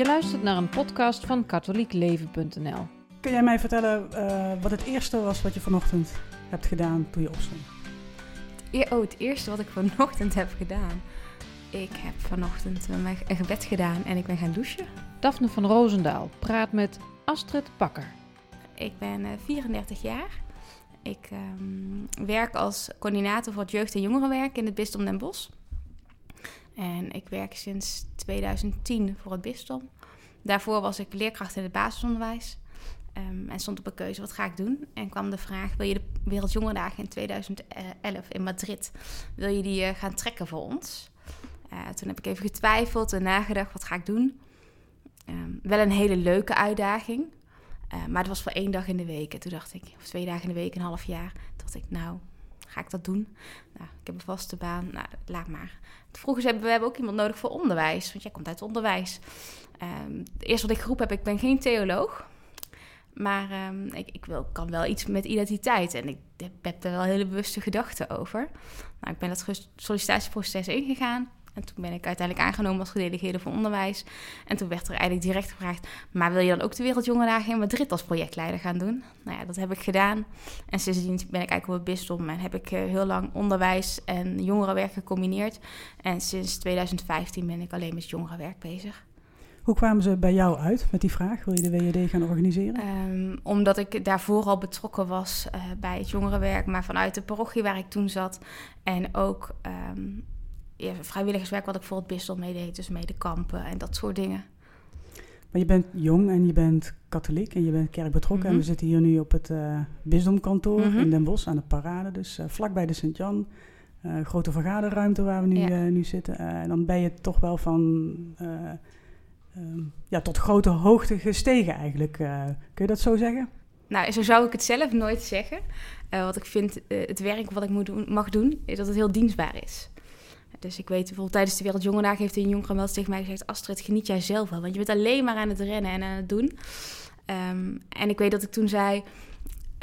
Je luistert naar een podcast van katholiekleven.nl. Kun jij mij vertellen uh, wat het eerste was wat je vanochtend hebt gedaan toen je opstond? Oh, het eerste wat ik vanochtend heb gedaan. Ik heb vanochtend een gebed gedaan en ik ben gaan douchen. Daphne van Roosendaal praat met Astrid Bakker. Ik ben 34 eh, jaar. Ik um, werk als coördinator voor het jeugd- en jongerenwerk in het Bisdom Den Bosch. En ik werk sinds 2010 voor het bisdom. Daarvoor was ik leerkracht in het basisonderwijs. Um, en stond op een keuze, wat ga ik doen? En kwam de vraag, wil je de Wereldjongerendagen in 2011 in Madrid, wil je die uh, gaan trekken voor ons? Uh, toen heb ik even getwijfeld en nagedacht, wat ga ik doen? Um, wel een hele leuke uitdaging. Uh, maar het was voor één dag in de week. En toen dacht ik, of twee dagen in de week, een half jaar. Dacht ik, nou, ga ik dat doen? Nou, ik heb een vaste baan. Nou, laat maar. Vroeger zeiden we, hebben ook iemand nodig voor onderwijs. Want jij komt uit onderwijs. Um, het eerste wat ik geroepen heb, ik ben geen theoloog. Maar um, ik, ik wil, kan wel iets met identiteit. En ik heb er wel hele bewuste gedachten over. Nou, ik ben dat sollicitatieproces ingegaan. En toen ben ik uiteindelijk aangenomen als gedelegeerde voor onderwijs. En toen werd er eigenlijk direct gevraagd: maar wil je dan ook de Wereldjongerendagen in Madrid als projectleider gaan doen? Nou ja, dat heb ik gedaan. En sindsdien ben ik eigenlijk op het bisdom en heb ik heel lang onderwijs en jongerenwerk gecombineerd. En sinds 2015 ben ik alleen met jongerenwerk bezig. Hoe kwamen ze bij jou uit met die vraag? Wil je de WJD gaan organiseren? Um, omdat ik daarvoor al betrokken was uh, bij het jongerenwerk, maar vanuit de parochie waar ik toen zat. En ook um, ja, vrijwilligerswerk wat ik voor het bisdom meedeed, dus medekampen en dat soort dingen. Maar je bent jong en je bent katholiek en je bent kerkbetrokken. Mm -hmm. En we zitten hier nu op het uh, bisdomkantoor mm -hmm. in Den Bosch aan de parade. Dus uh, vlakbij de Sint-Jan. Uh, grote vergaderruimte waar we nu, ja. nu zitten. en dan ben je toch wel van... Um, ja, tot grote hoogte gestegen eigenlijk. kun je dat zo zeggen? Nou, zo zou ik het zelf nooit zeggen. wat ik vind, het werk wat ik moet doen, mag doen, is dat het heel dienstbaar is. Dus ik weet bijvoorbeeld tijdens de Wereldjongerendag heeft een jongere wel tegen mij gezegd... Astrid, geniet jij zelf wel, want je bent alleen maar aan het rennen en aan het doen. Um, en ik weet dat ik toen zei...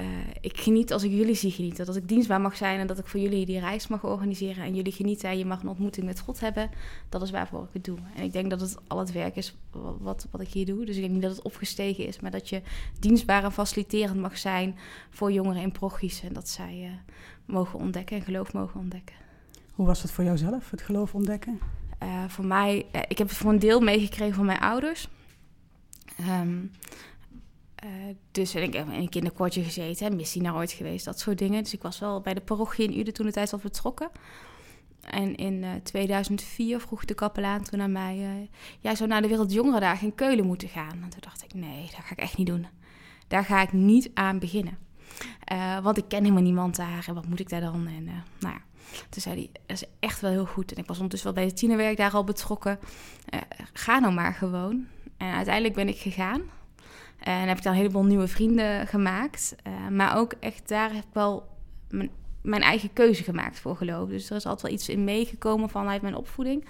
Uh, ik geniet als ik jullie zie genieten. Dat ik dienstbaar mag zijn en dat ik voor jullie die reis mag organiseren. En jullie genieten en je mag een ontmoeting met God hebben. Dat is waarvoor ik het doe. En ik denk dat het al het werk is wat, wat ik hier doe. Dus ik denk niet dat het opgestegen is. Maar dat je dienstbaar en faciliterend mag zijn voor jongeren in prochies. En dat zij uh, mogen ontdekken en geloof mogen ontdekken. Hoe was het voor jouzelf, het geloof ontdekken? Uh, voor mij, uh, ik heb het voor een deel meegekregen van mijn ouders. Um, uh, dus ik heb in een kinderkortje gezeten, missie naar ooit geweest, dat soort dingen. Dus ik was wel bij de parochie in Uden toen de tijd al betrokken. En in 2004 vroeg de kapelaan toen naar mij... jij zou naar de Wereldjongerendagen in Keulen moeten gaan. En toen dacht ik, nee, dat ga ik echt niet doen. Daar ga ik niet aan beginnen. want ik ken helemaal niemand daar en wat moet ik daar dan? En nou ja. Toen zei hij, dat is echt wel heel goed. En ik was ondertussen wel bij het tienerwerk daar al betrokken. Uh, ga nou maar gewoon. En uiteindelijk ben ik gegaan. En heb ik daar een heleboel nieuwe vrienden gemaakt. Uh, maar ook echt, daar heb ik wel mijn, mijn, eigen keuze gemaakt voor geloof. Dus er is altijd wel iets in meegekomen vanuit mijn opvoeding.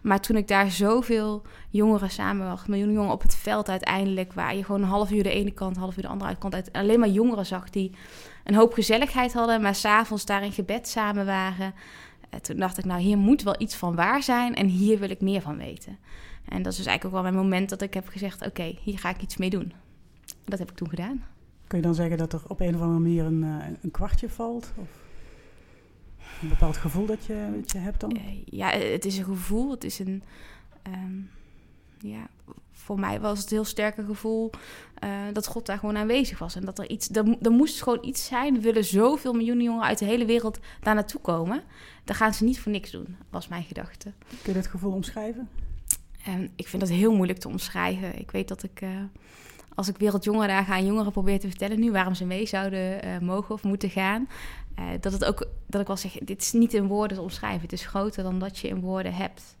Maar toen ik daar zoveel jongeren samen was, miljoenen jongeren op het veld uiteindelijk... waar je gewoon een half uur de ene kant, half uur de andere kant... uit alleen maar jongeren zag die een hoop gezelligheid hadden... maar s'avonds daar in gebed samen waren... toen dacht ik, nou, hier moet wel iets van waar zijn... en hier wil ik meer van weten. En dat is dus eigenlijk ook wel mijn moment dat ik heb gezegd... oké, hier ga ik iets mee doen. Dat heb ik toen gedaan. Kun je dan zeggen dat er op een of andere manier een, een kwartje valt? Of een bepaald gevoel dat je, dat je hebt dan? Ja, het is een gevoel. Het is een... Um, ja, voor mij was het heel sterke gevoel uh, dat God daar gewoon aanwezig was. En dat er iets, er, er moest gewoon iets zijn. We willen zoveel miljoenen jongeren uit de hele wereld daar naartoe komen. Dan gaan ze niet voor niks doen, was mijn gedachte. Kun je dat gevoel omschrijven? Um, ik vind dat heel moeilijk te omschrijven. Ik weet dat ik, uh, als ik Wereldjongerendagen aan jongeren probeer te vertellen nu waarom ze mee zouden uh, mogen of moeten gaan, uh, dat het ook, dat ik wel zeg, dit is niet in woorden te omschrijven. Het is groter dan dat je in woorden hebt.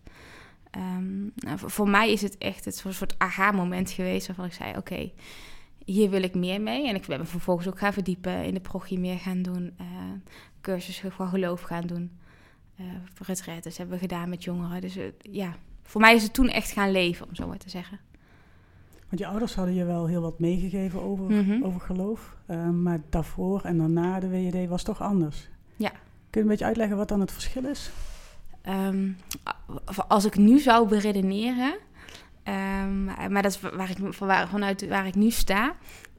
Um, nou, voor, mij is het echt het soort aha-moment geweest waarvan ik zei: Oké, hier wil ik meer mee. En ik ben me vervolgens ook gaan verdiepen in de progie, meer gaan doen, uh, cursussen van geloof gaan doen. Uh, retretes hebben we gedaan met jongeren. Dus ja, voor mij is het toen echt gaan leven, om zo maar te zeggen. Want je ouders hadden je wel heel wat meegegeven over, mm -hmm. over geloof. Uh, maar daarvoor en daarna de WJD was toch anders. Ja. Kun je een beetje uitleggen wat dan het verschil is? Um, als ik nu zou beredeneren, Ehm, maar dat is waar ik, van vanuit waar ik nu sta.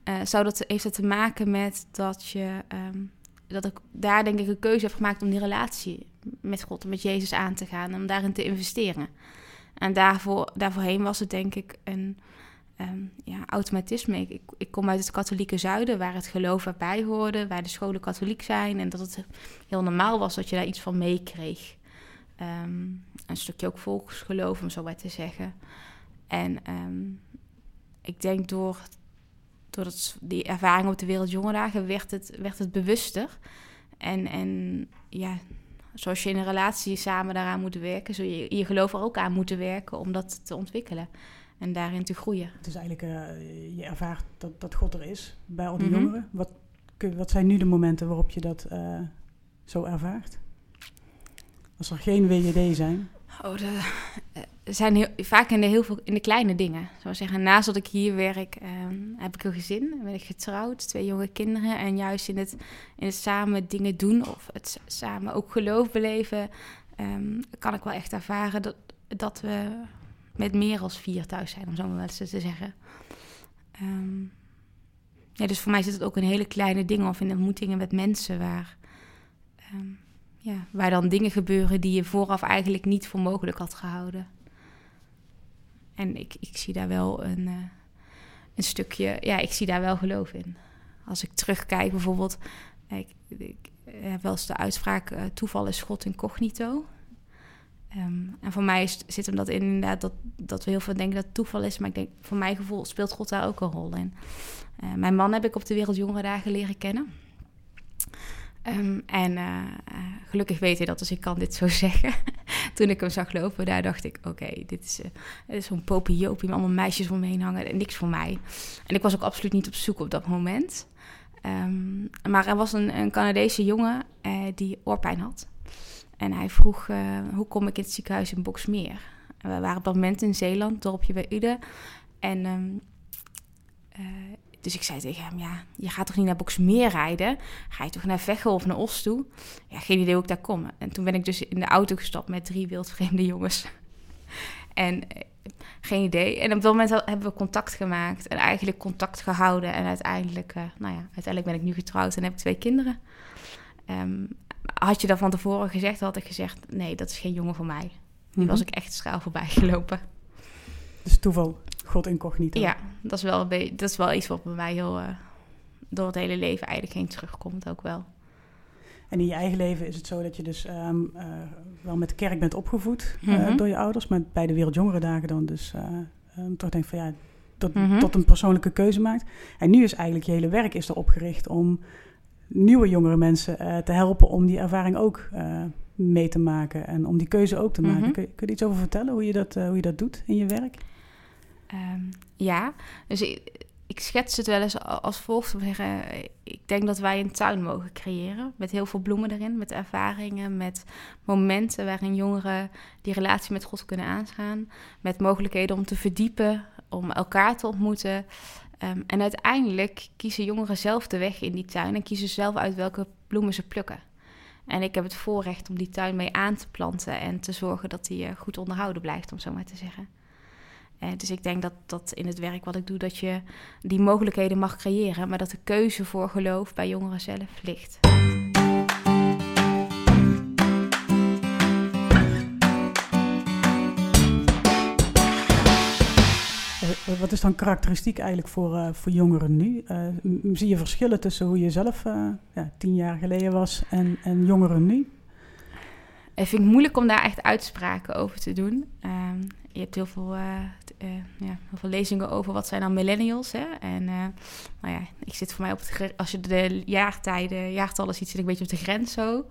Uh, zou dat, heeft dat te maken met dat je ehm, dat ik daar denk ik een keuze heb gemaakt om die relatie met God en met Jezus aan te gaan. Om daarin te investeren. En daarvoor, daarvoorheen was het denk ik een um, ja, automatisme. Ik, ik, kom uit het katholieke zuiden, waar het geloof erbij hoorde, waar de scholen katholiek zijn. En dat het heel normaal was dat je daar iets van meekreeg. Um, een stukje ook volksgeloof, om zo maar te zeggen. En um, ik denk door, door die ervaring op de Wereldjongerendagen werd het, werd het bewuster. En, en ja, zoals je in een relatie samen daaraan moet werken, zul je je geloof er ook aan moeten werken om dat te ontwikkelen en daarin te groeien. Het is eigenlijk, uh, je ervaart dat, dat God er is bij al die mhm. jongeren. Wat, wat zijn nu de momenten waarop je dat uh, zo ervaart? Als er geen WJD zijn? Oh, de, uh, zijn heel, vaak in de, heel veel, in de kleine dingen. Zoals zeggen, naast dat ik hier werk, ehm, heb ik een gezin. Ben ik getrouwd, twee jonge kinderen. En juist in het, in het samen dingen doen of het samen ook geloof beleven... Um, kan ik wel echt ervaren dat, dat we met meer als vier thuis zijn, om zo maar eens te zeggen. Ehm, ja, dus voor mij zit het ook in hele kleine dingen of in ontmoetingen met mensen waar, ehm, ja, waar dan dingen gebeuren die je vooraf eigenlijk niet voor mogelijk had gehouden. En ik, ik zie daar wel een, uh, een stukje, ja, ik zie daar wel geloof in. Als ik terugkijk bijvoorbeeld, ik, ik heb wel eens de uitspraak: uh, toeval is God incognito. Um, en voor mij zit hem dat in inderdaad dat, dat we heel veel denken dat het toeval is. Maar ik denk, voor mijn gevoel speelt God daar ook een rol in. Uh, mijn man heb ik op de Wereldjongerendagen leren kennen. Um, en uh, gelukkig weet hij dat, dus ik kan dit zo zeggen. Toen ik hem zag lopen, daar dacht ik... oké, dit is, zo'n popiopie allemaal meisjes om me heen hangen... en niks voor mij. En ik was ook absoluut niet op zoek op dat moment. Um, maar er was een, een Canadese jongen die oorpijn had... En hij vroeg, uh, hoe kom ik in het ziekenhuis in Boksmeer? we waren op dat moment in Zeeland, dorpje bij Uden. En um, uh, dus ik zei tegen hem, ja, je gaat toch niet naar Boksmeer rijden? Ga je toch naar Veghel of naar Os toe? Ja, geen idee hoe ik daar kom. En toen ben ik dus in de auto gestapt met drie wildvreemde jongens. en uh, geen idee. En op dat moment hebben we contact gemaakt en eigenlijk contact gehouden. En uiteindelijk, nou ja, uiteindelijk ben ik nu getrouwd en heb ik twee kinderen. Um, had je dat van tevoren gezegd, had ik gezegd: nee, dat is geen jongen voor mij. Die was mhm. ik echt schuil voorbij gelopen. Dus toeval, God incognito. Ja, dat is wel, dat is wel iets wat bij mij heel, uh, door het hele leven eigenlijk heen terugkomt ook wel. En in je eigen leven is het zo dat je dus um, uh, wel met de kerk bent opgevoed mm -hmm. uh, door je ouders, maar bij de Wereldjongerendagen dan dus um, toch denk van ja, tot, mm -hmm. tot een persoonlijke keuze maakt. En nu is eigenlijk je hele werk is erop gericht om nieuwe jongere mensen uh, te helpen om die ervaring ook uh, mee te maken en om die keuze ook te maken. Mm -hmm. kun, kun, je iets over vertellen hoe je dat, uh, hoe je dat doet in je werk? Um, ja, dus ik, ik, schets het wel eens als volgt. Zeggen, ik denk dat wij een tuin mogen creëren met heel veel bloemen erin, met ervaringen, met momenten waarin jongeren die relatie met God kunnen aangaan, met mogelijkheden om te verdiepen, om elkaar te ontmoeten. Um, en uiteindelijk kiezen jongeren zelf de weg in die tuin en kiezen zelf uit welke bloemen ze plukken. En ik heb het voorrecht om die tuin mee aan te planten en te zorgen dat die uh, goed onderhouden blijft, om zo maar te zeggen. Uh, dus ik denk dat, dat in het werk wat ik doe, dat je die mogelijkheden mag creëren, maar dat de keuze voor geloof bij jongeren zelf ligt. Wat is dan karakteristiek eigenlijk voor, uh, voor jongeren nu? Uh, zie je verschillen tussen hoe je zelf ja, tien jaar geleden was en, en jongeren nu? Ik vind het moeilijk om daar echt uitspraken over te doen. Um, je hebt heel veel, ja, heel veel lezingen over wat zijn dan millennials. Hè? En nou ja, ik zit voor mij op als je de jaartijden, jaartallen ziet, zit ik een beetje op de grens zo.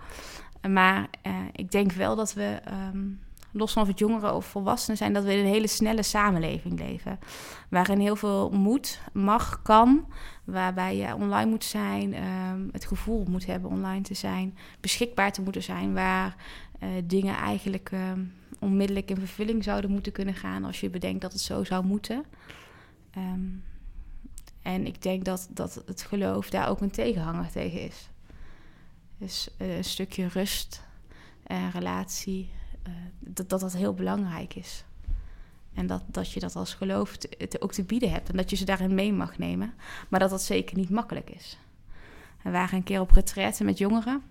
Maar ik denk wel dat we um, los van of het jongeren of volwassenen zijn, dat we in een hele snelle samenleving leven. Waarin heel veel moet, mag, kan. Waarbij je online moet zijn, um, het gevoel moet hebben online te zijn, beschikbaar te moeten zijn. Waar uh, dingen eigenlijk um, onmiddellijk in vervulling zouden moeten kunnen gaan als je bedenkt dat het zo zou moeten. Um, en ik denk dat, dat het geloof daar ook een tegenhanger tegen is. Dus uh, een stukje rust, uh, relatie, uh, dat, dat dat heel belangrijk is. En dat, dat je dat als geloof te, ook te bieden hebt. En dat je ze daarin mee mag nemen. Maar dat dat zeker niet makkelijk is. We waren een keer op retraite met jongeren.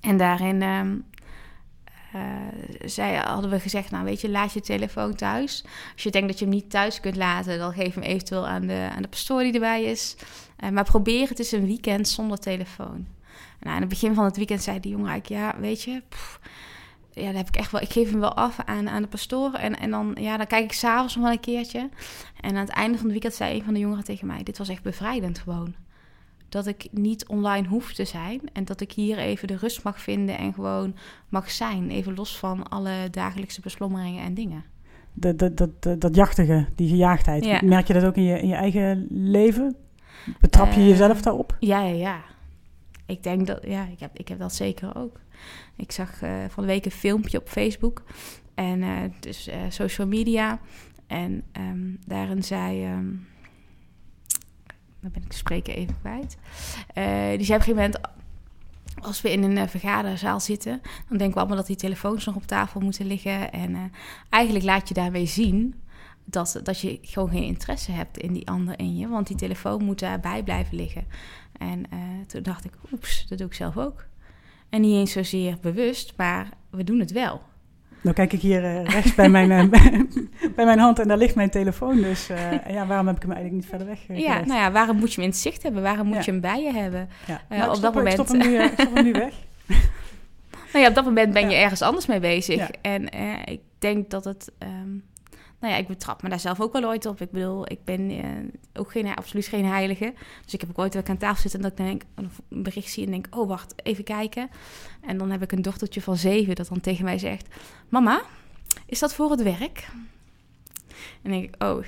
En daarin um, zij, hadden we gezegd, nou weet je, laat je telefoon thuis. Als je denkt dat je hem niet thuis kunt laten, dan geef hem eventueel aan de, aan de pastoor die erbij is. Uh, maar probeer het eens een weekend zonder telefoon. Nou, aan het begin van het weekend zei die jongen eigenlijk, ja, weet je, ja, dan heb ik echt wel, ik geef hem wel af aan, aan de pastoor. En, en dan, ja, dan kijk ik s'avonds nog wel een keertje. En aan het einde van het weekend zei een van de jongeren tegen mij, dit was echt bevrijdend gewoon dat ik niet online hoef te zijn. En dat ik hier even de rust mag vinden en gewoon mag zijn. Even los van alle dagelijkse beslommeringen en dingen. Dat, dat, dat, dat, jachtige, die gejaagdheid. Merk je dat ook in je, in je eigen leven? Betrap je uh, jezelf daarop? Ja, ja, ja. Ik denk dat, ja, ik heb, ik heb dat zeker ook. Ik zag uh, van de week een filmpje op Facebook. En uh, dus social media. En um, daarin zei... Um, dan ben ik de spreker even kwijt. Die zei op een gegeven moment, als we in een vergaderzaal zitten, dan denken we allemaal dat die telefoons nog op tafel moeten liggen. En eigenlijk laat je daarmee zien dat, dat je gewoon geen interesse hebt in die ander in je, want die telefoon moet daarbij blijven liggen. En toen dacht ik, oeps, dat doe ik zelf ook. En niet eens zozeer bewust, maar we doen het wel. Nou kijk ik hier uh, rechts bij mijn, uh, bij mijn hand en daar ligt mijn telefoon. Dus uh, ja, waarom heb ik hem eigenlijk niet verder weg Ja, nou ja, waarom moet je hem in het zicht hebben? Waarom moet je hem bij je hebben? Ja. Nou, op dat moment... Ik stop hem nu, stop hem nu weg. nou ja, op dat moment ben je ergens anders mee bezig. En ik denk dat het... Um, nou ja, ik betrap me daar zelf ook wel ooit op. Ik bedoel, ik ben uh, ook geen, absoluut geen heilige. Dus ik heb ook ooit ook aan tafel zitten en dat ik denk, een bericht zie en denk, oh wacht, even kijken. En dan heb ik een dochtertje van zeven dat dan tegen mij zegt, mama, is dat voor het werk? En denk ik, oh,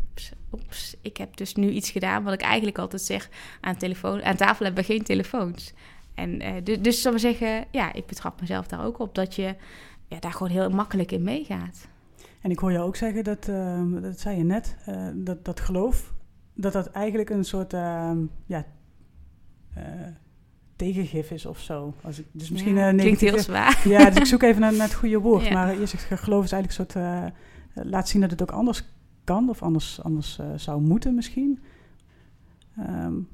oeps, oeps, ik heb dus nu iets gedaan wat ik eigenlijk altijd zeg, aan, telefoon, aan tafel hebben we geen telefoons. En dus, dus zal we zeggen, ja, ik betrap mezelf daar ook op dat je ja, daar gewoon heel makkelijk in meegaat. En ik hoor je ook zeggen dat, uh, dat zei je net, uh, dat, dat geloof, dat dat eigenlijk een soort uh, ja, eh, tegengif is of zo. Als ik, dus misschien ja, klinkt heel zwaar. Ja, dus ik zoek even naar, naar het goede woord. Ja. Maar je zegt, geloof is eigenlijk een soort, laat zien dat het ook anders kan of anders, anders zou moeten misschien. Um,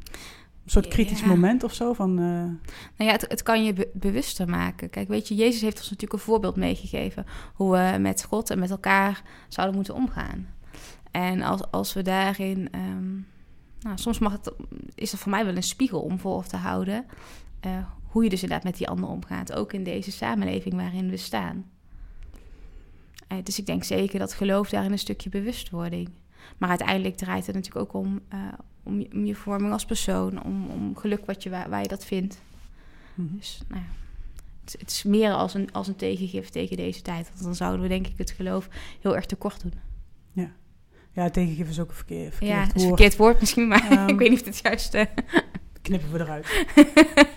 een soort kritisch moment of zo? Van, uh... Nou ja, het, het kan je be bewuster maken. Kijk, weet je, Jezus heeft ons natuurlijk een voorbeeld meegegeven hoe we met God en met elkaar zouden moeten omgaan. En als, als we daarin. Um, nou, soms mag het, is dat voor mij wel een spiegel om voor te houden. Uh, hoe je dus inderdaad met die ander omgaat. Ook in deze samenleving waarin we staan. Uh, dus ik denk zeker dat geloof daarin een stukje bewustwording. Maar uiteindelijk draait het natuurlijk ook om, uh, om je, om je vorming als persoon, om, om geluk wat je, waar, waar je dat vindt. Mm -hmm. Dus nou ja, het, het, is meer als een, als een tegengif tegen deze tijd. Want dan zouden we denk ik het geloof heel erg tekort doen. Ja, ja tegengif is ook een verkeer, verkeerd ja, woord. Ja, een verkeerd woord misschien, maar um, ik weet niet of het juist... Uh... Knippen we eruit.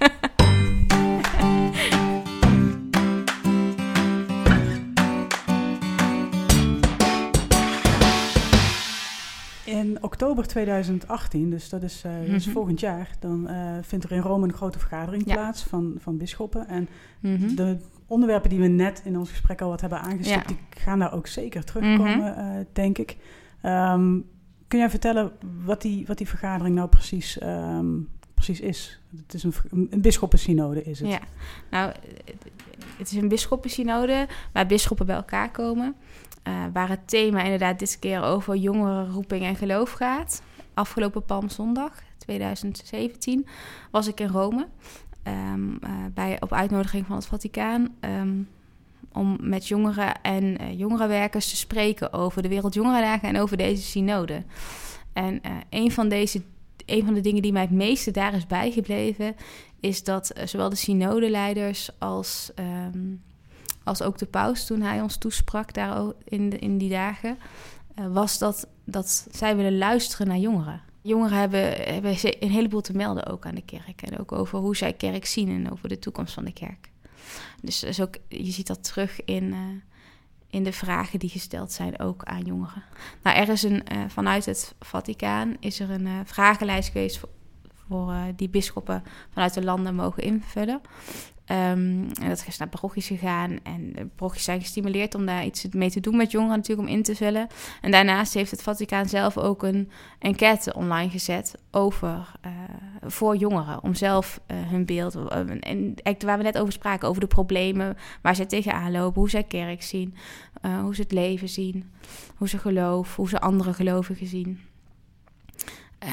oktober 2018, dus dat is, uh, mm -hmm. volgend jaar, dan uh, vindt er in Rome een grote vergadering ja. plaats van, van bisschoppen. En mm -hmm. de onderwerpen die we net in ons gesprek al wat hebben aangestipt, ja. die gaan daar ook zeker terugkomen, mm -hmm. uh, denk ik. Um, kun jij vertellen wat die, wat die vergadering nou precies, um, precies is? Het is een, een bisschoppensynode, is het? Ja, nou, het is een bisschoppensynode waar bisschoppen bij elkaar komen. Uh, waar het thema inderdaad dit keer over jongerenroeping en geloof gaat. Afgelopen Palmzondag 2017 was ik in Rome. Um, uh, bij, op uitnodiging van het Vaticaan. Um, om met jongeren en uh, jongerenwerkers te spreken over de Wereldjongerendagen en over deze synode. En een, van deze, een van de dingen die mij het meeste daar is bijgebleven, is dat zowel de synodeleiders als um, als ook de paus toen hij ons toesprak daar in, in die dagen, uh, was dat, dat zij willen luisteren naar jongeren. Jongeren hebben, hebben een heleboel te melden ook aan de kerk. En ook over hoe zij kerk zien en over de toekomst van de kerk. Dus, dus ook, je ziet dat terug in, uh, in de vragen die gesteld zijn ook aan jongeren. Nou, er is een, uh, vanuit het Vaticaan is er een vragenlijst geweest voor, voor die bisschoppen vanuit de landen mogen invullen. Um, en dat is naar parochies gegaan. En de parochies zijn gestimuleerd om daar iets mee te doen met jongeren natuurlijk, om in te vullen. En daarnaast heeft het Vaticaan zelf ook een enquête online gezet over, uh, voor jongeren. Om zelf uh, hun beeld, uh, en waar we net over spraken, over de problemen waar zij tegenaan lopen. Hoe zij kerk zien, hoe ze het leven zien, hoe ze geloven, hoe ze andere gelovigen zien.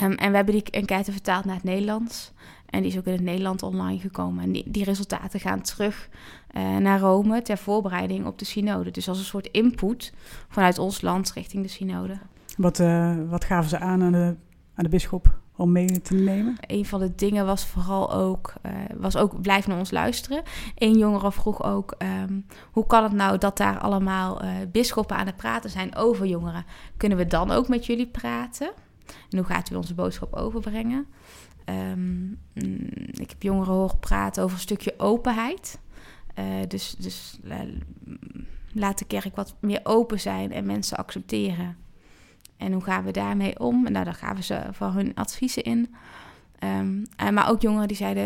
Um, en we hebben die enquête vertaald naar het Nederlands. En die is ook in het Nederland online gekomen. En die, die resultaten gaan terug uh, naar Rome ter voorbereiding op de synode. Dus als een soort input vanuit ons land richting de synode. Wat, uh, wat gaven ze aan aan de, aan de bisschop om mee te nemen? Een van de dingen was vooral ook, uh, was ook blijf naar ons luisteren. Een jongere vroeg ook, um, hoe kan het nou dat daar allemaal bisschoppen aan het praten zijn over jongeren? Kunnen we dan ook met jullie praten? En hoe gaat u onze boodschap overbrengen? Um, ik heb jongeren horen praten over een stukje openheid. Uh, dus dus uh, laat de kerk wat meer open zijn en mensen accepteren. En hoe gaan we daarmee om? Nou, daar gaven ze van hun adviezen in. Um, uh, maar ook jongeren die zeiden: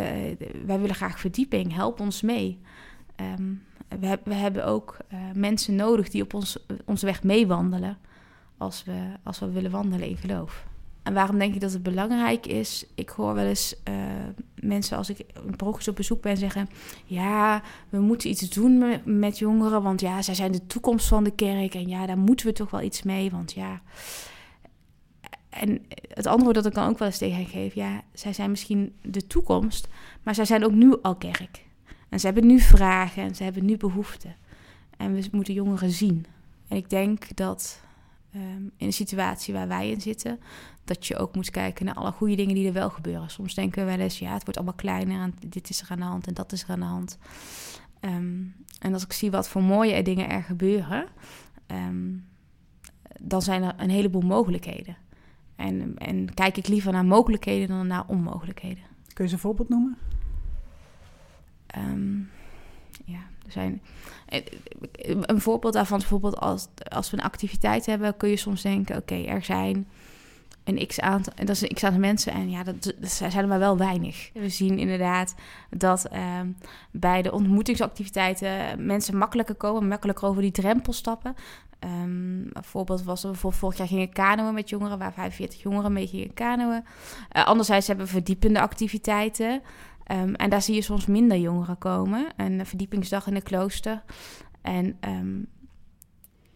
wij willen graag verdieping, help ons mee. Um, we, we, hebben ook mensen nodig die op ons, onze weg meewandelen. Als we, als we willen wandelen in geloof. En waarom denk ik dat het belangrijk is? Ik hoor wel eens uh, mensen als ik in parochies op bezoek ben zeggen... ja, we moeten iets doen met, jongeren, want ja, zij zijn de toekomst van de kerk... en ja, daar moeten we toch wel iets mee, want ja... En het antwoord dat ik dan ook wel eens tegen geef... ja, zij zijn misschien de toekomst, maar zij zijn ook nu al kerk. En ze hebben nu vragen en ze hebben nu behoeften. En we moeten jongeren zien. En ik denk dat um, in de situatie waar wij in zitten, dat je ook moet kijken naar alle goede dingen die er wel gebeuren. Soms denken we wel eens, ja, het wordt allemaal kleiner en dit is er aan de hand en dat is er aan de hand. Um, en als ik zie wat voor mooie dingen er gebeuren, um, dan zijn er een heleboel mogelijkheden. En, en kijk ik liever naar mogelijkheden dan naar onmogelijkheden. Kun je ze een voorbeeld noemen? Um, zijn. Een voorbeeld daarvan is bijvoorbeeld als, als we een activiteit hebben, kun je soms denken: oké, er zijn een x aantal, dat is een x aantal mensen en ja, dat, zijn er maar wel weinig. We zien inderdaad dat um, bij de ontmoetingsactiviteiten mensen makkelijker komen, makkelijker over die drempel stappen. Um, een voorbeeld was dat we vorig jaar gingen kanoën met jongeren, waar 45 jongeren mee gingen kanoën. Uh, anderzijds hebben we verdiepende activiteiten. Um, en daar zie je soms minder jongeren komen. Een verdiepingsdag in de klooster. En um,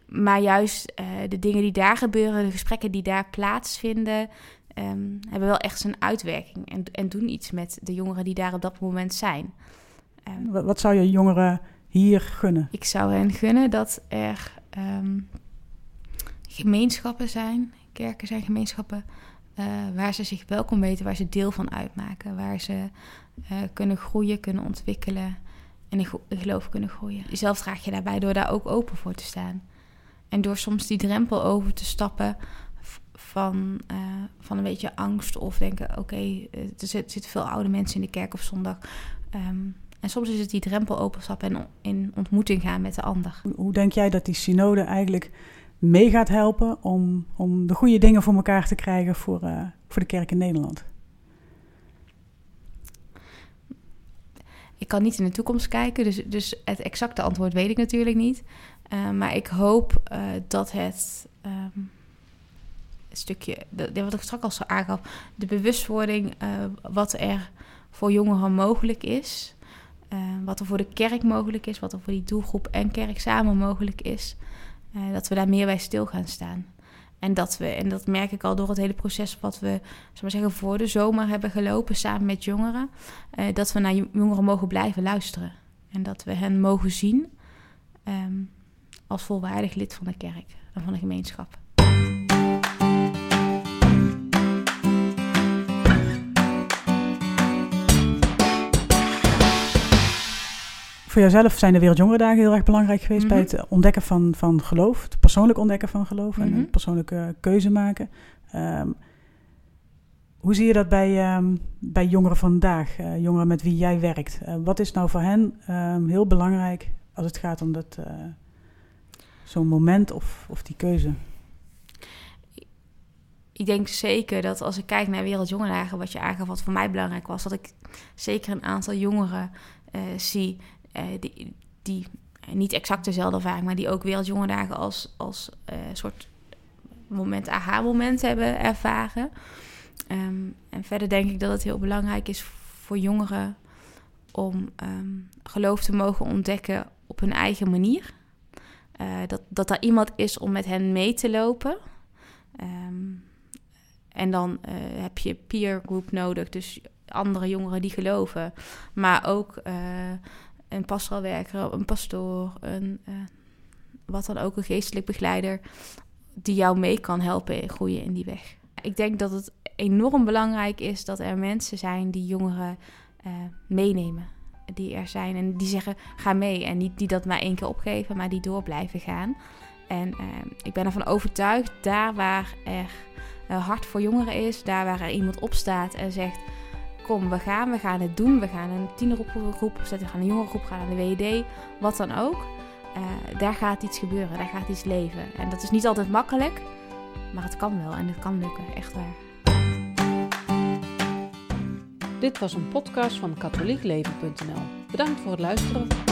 maar juist uh, de dingen die daar gebeuren, de gesprekken die daar plaatsvinden, um, hebben wel echt zijn uitwerking. En, en doen iets met de jongeren die daar op dat moment zijn. Wat zou je jongeren hier gunnen? Ik zou hen gunnen dat er gemeenschappen zijn, kerken zijn gemeenschappen, uh, waar ze zich welkom weten, waar ze deel van uitmaken, waar ze uh, kunnen groeien, kunnen ontwikkelen en in geloof kunnen groeien. Zelf draag je daarbij door daar ook open voor te staan. En door soms die drempel over te stappen van, uh, van een beetje angst of denken: oké, er zitten veel oude mensen in de kerk op zondag. Um, en soms is het die drempel openstappen en in ontmoeting gaan met de ander. Hoe denk jij dat die synode eigenlijk mee gaat helpen om, om de goede dingen voor elkaar te krijgen voor, uh, voor de kerk in Nederland? Ik kan niet in de toekomst kijken, dus, dus het exacte antwoord weet ik natuurlijk niet. Uh, maar ik hoop uh, dat het um, stukje, de, wat ik straks al zo aangaf, de bewustwording wat er voor jongeren mogelijk is, wat er voor de kerk mogelijk is, wat er voor die doelgroep en kerk samen mogelijk is, dat we daar meer bij stil gaan staan. En dat we, en dat merk ik al door het hele proces wat we, maar zeggen, voor de zomer hebben gelopen samen met jongeren, dat we naar jongeren mogen blijven luisteren. En dat we hen mogen zien. Um, als volwaardig lid van de kerk en van de gemeenschap. Voor jouzelf zijn de Wereldjongerendagen heel erg belangrijk geweest bij het ontdekken van, van geloof, het persoonlijk ontdekken van geloof en een persoonlijke keuze maken. Um, hoe zie je dat bij, um, bij jongeren vandaag, uh, jongeren met wie jij werkt? Uh, wat is nou voor hen um, heel belangrijk als het gaat om dat, uh, zo'n moment of, of die keuze? Ik denk zeker dat als ik kijk naar Wereldjongerendagen, wat je aangaf, wat voor mij belangrijk was, dat ik zeker een aantal jongeren zie die, die niet exact dezelfde ervaring, maar die ook Dagen als, als soort moment, aha-moment hebben ervaren. Ehm, en verder denk ik dat het heel belangrijk is voor jongeren om ehm, geloof te mogen ontdekken op hun eigen manier. Uh, dat, dat er iemand is om met hen mee te lopen. Ehm, en dan uh, heb je peer group nodig, dus andere jongeren die geloven. Maar ook uh, een pastoorwerker, een pastoor, een, wat dan ook, een geestelijk begeleider... die jou mee kan helpen groeien in die weg. Ik denk dat het enorm belangrijk is dat er mensen zijn die jongeren uh, meenemen. Die er zijn en die zeggen: ga mee. En niet die dat maar één keer opgeven, maar die door blijven gaan. En uh, ik ben ervan overtuigd, daar waar er hart voor jongeren is, daar waar er iemand opstaat en zegt: Kom, we gaan, we gaan het doen. We gaan een tienergroep opzetten, we gaan een jongerengroep, gaan naar de WED, wat dan ook. daar gaat iets gebeuren, daar gaat iets leven. En dat is niet altijd makkelijk, maar het kan wel en het kan lukken, echt waar. Dit was een podcast van katholiekleven.nl. Bedankt voor het luisteren.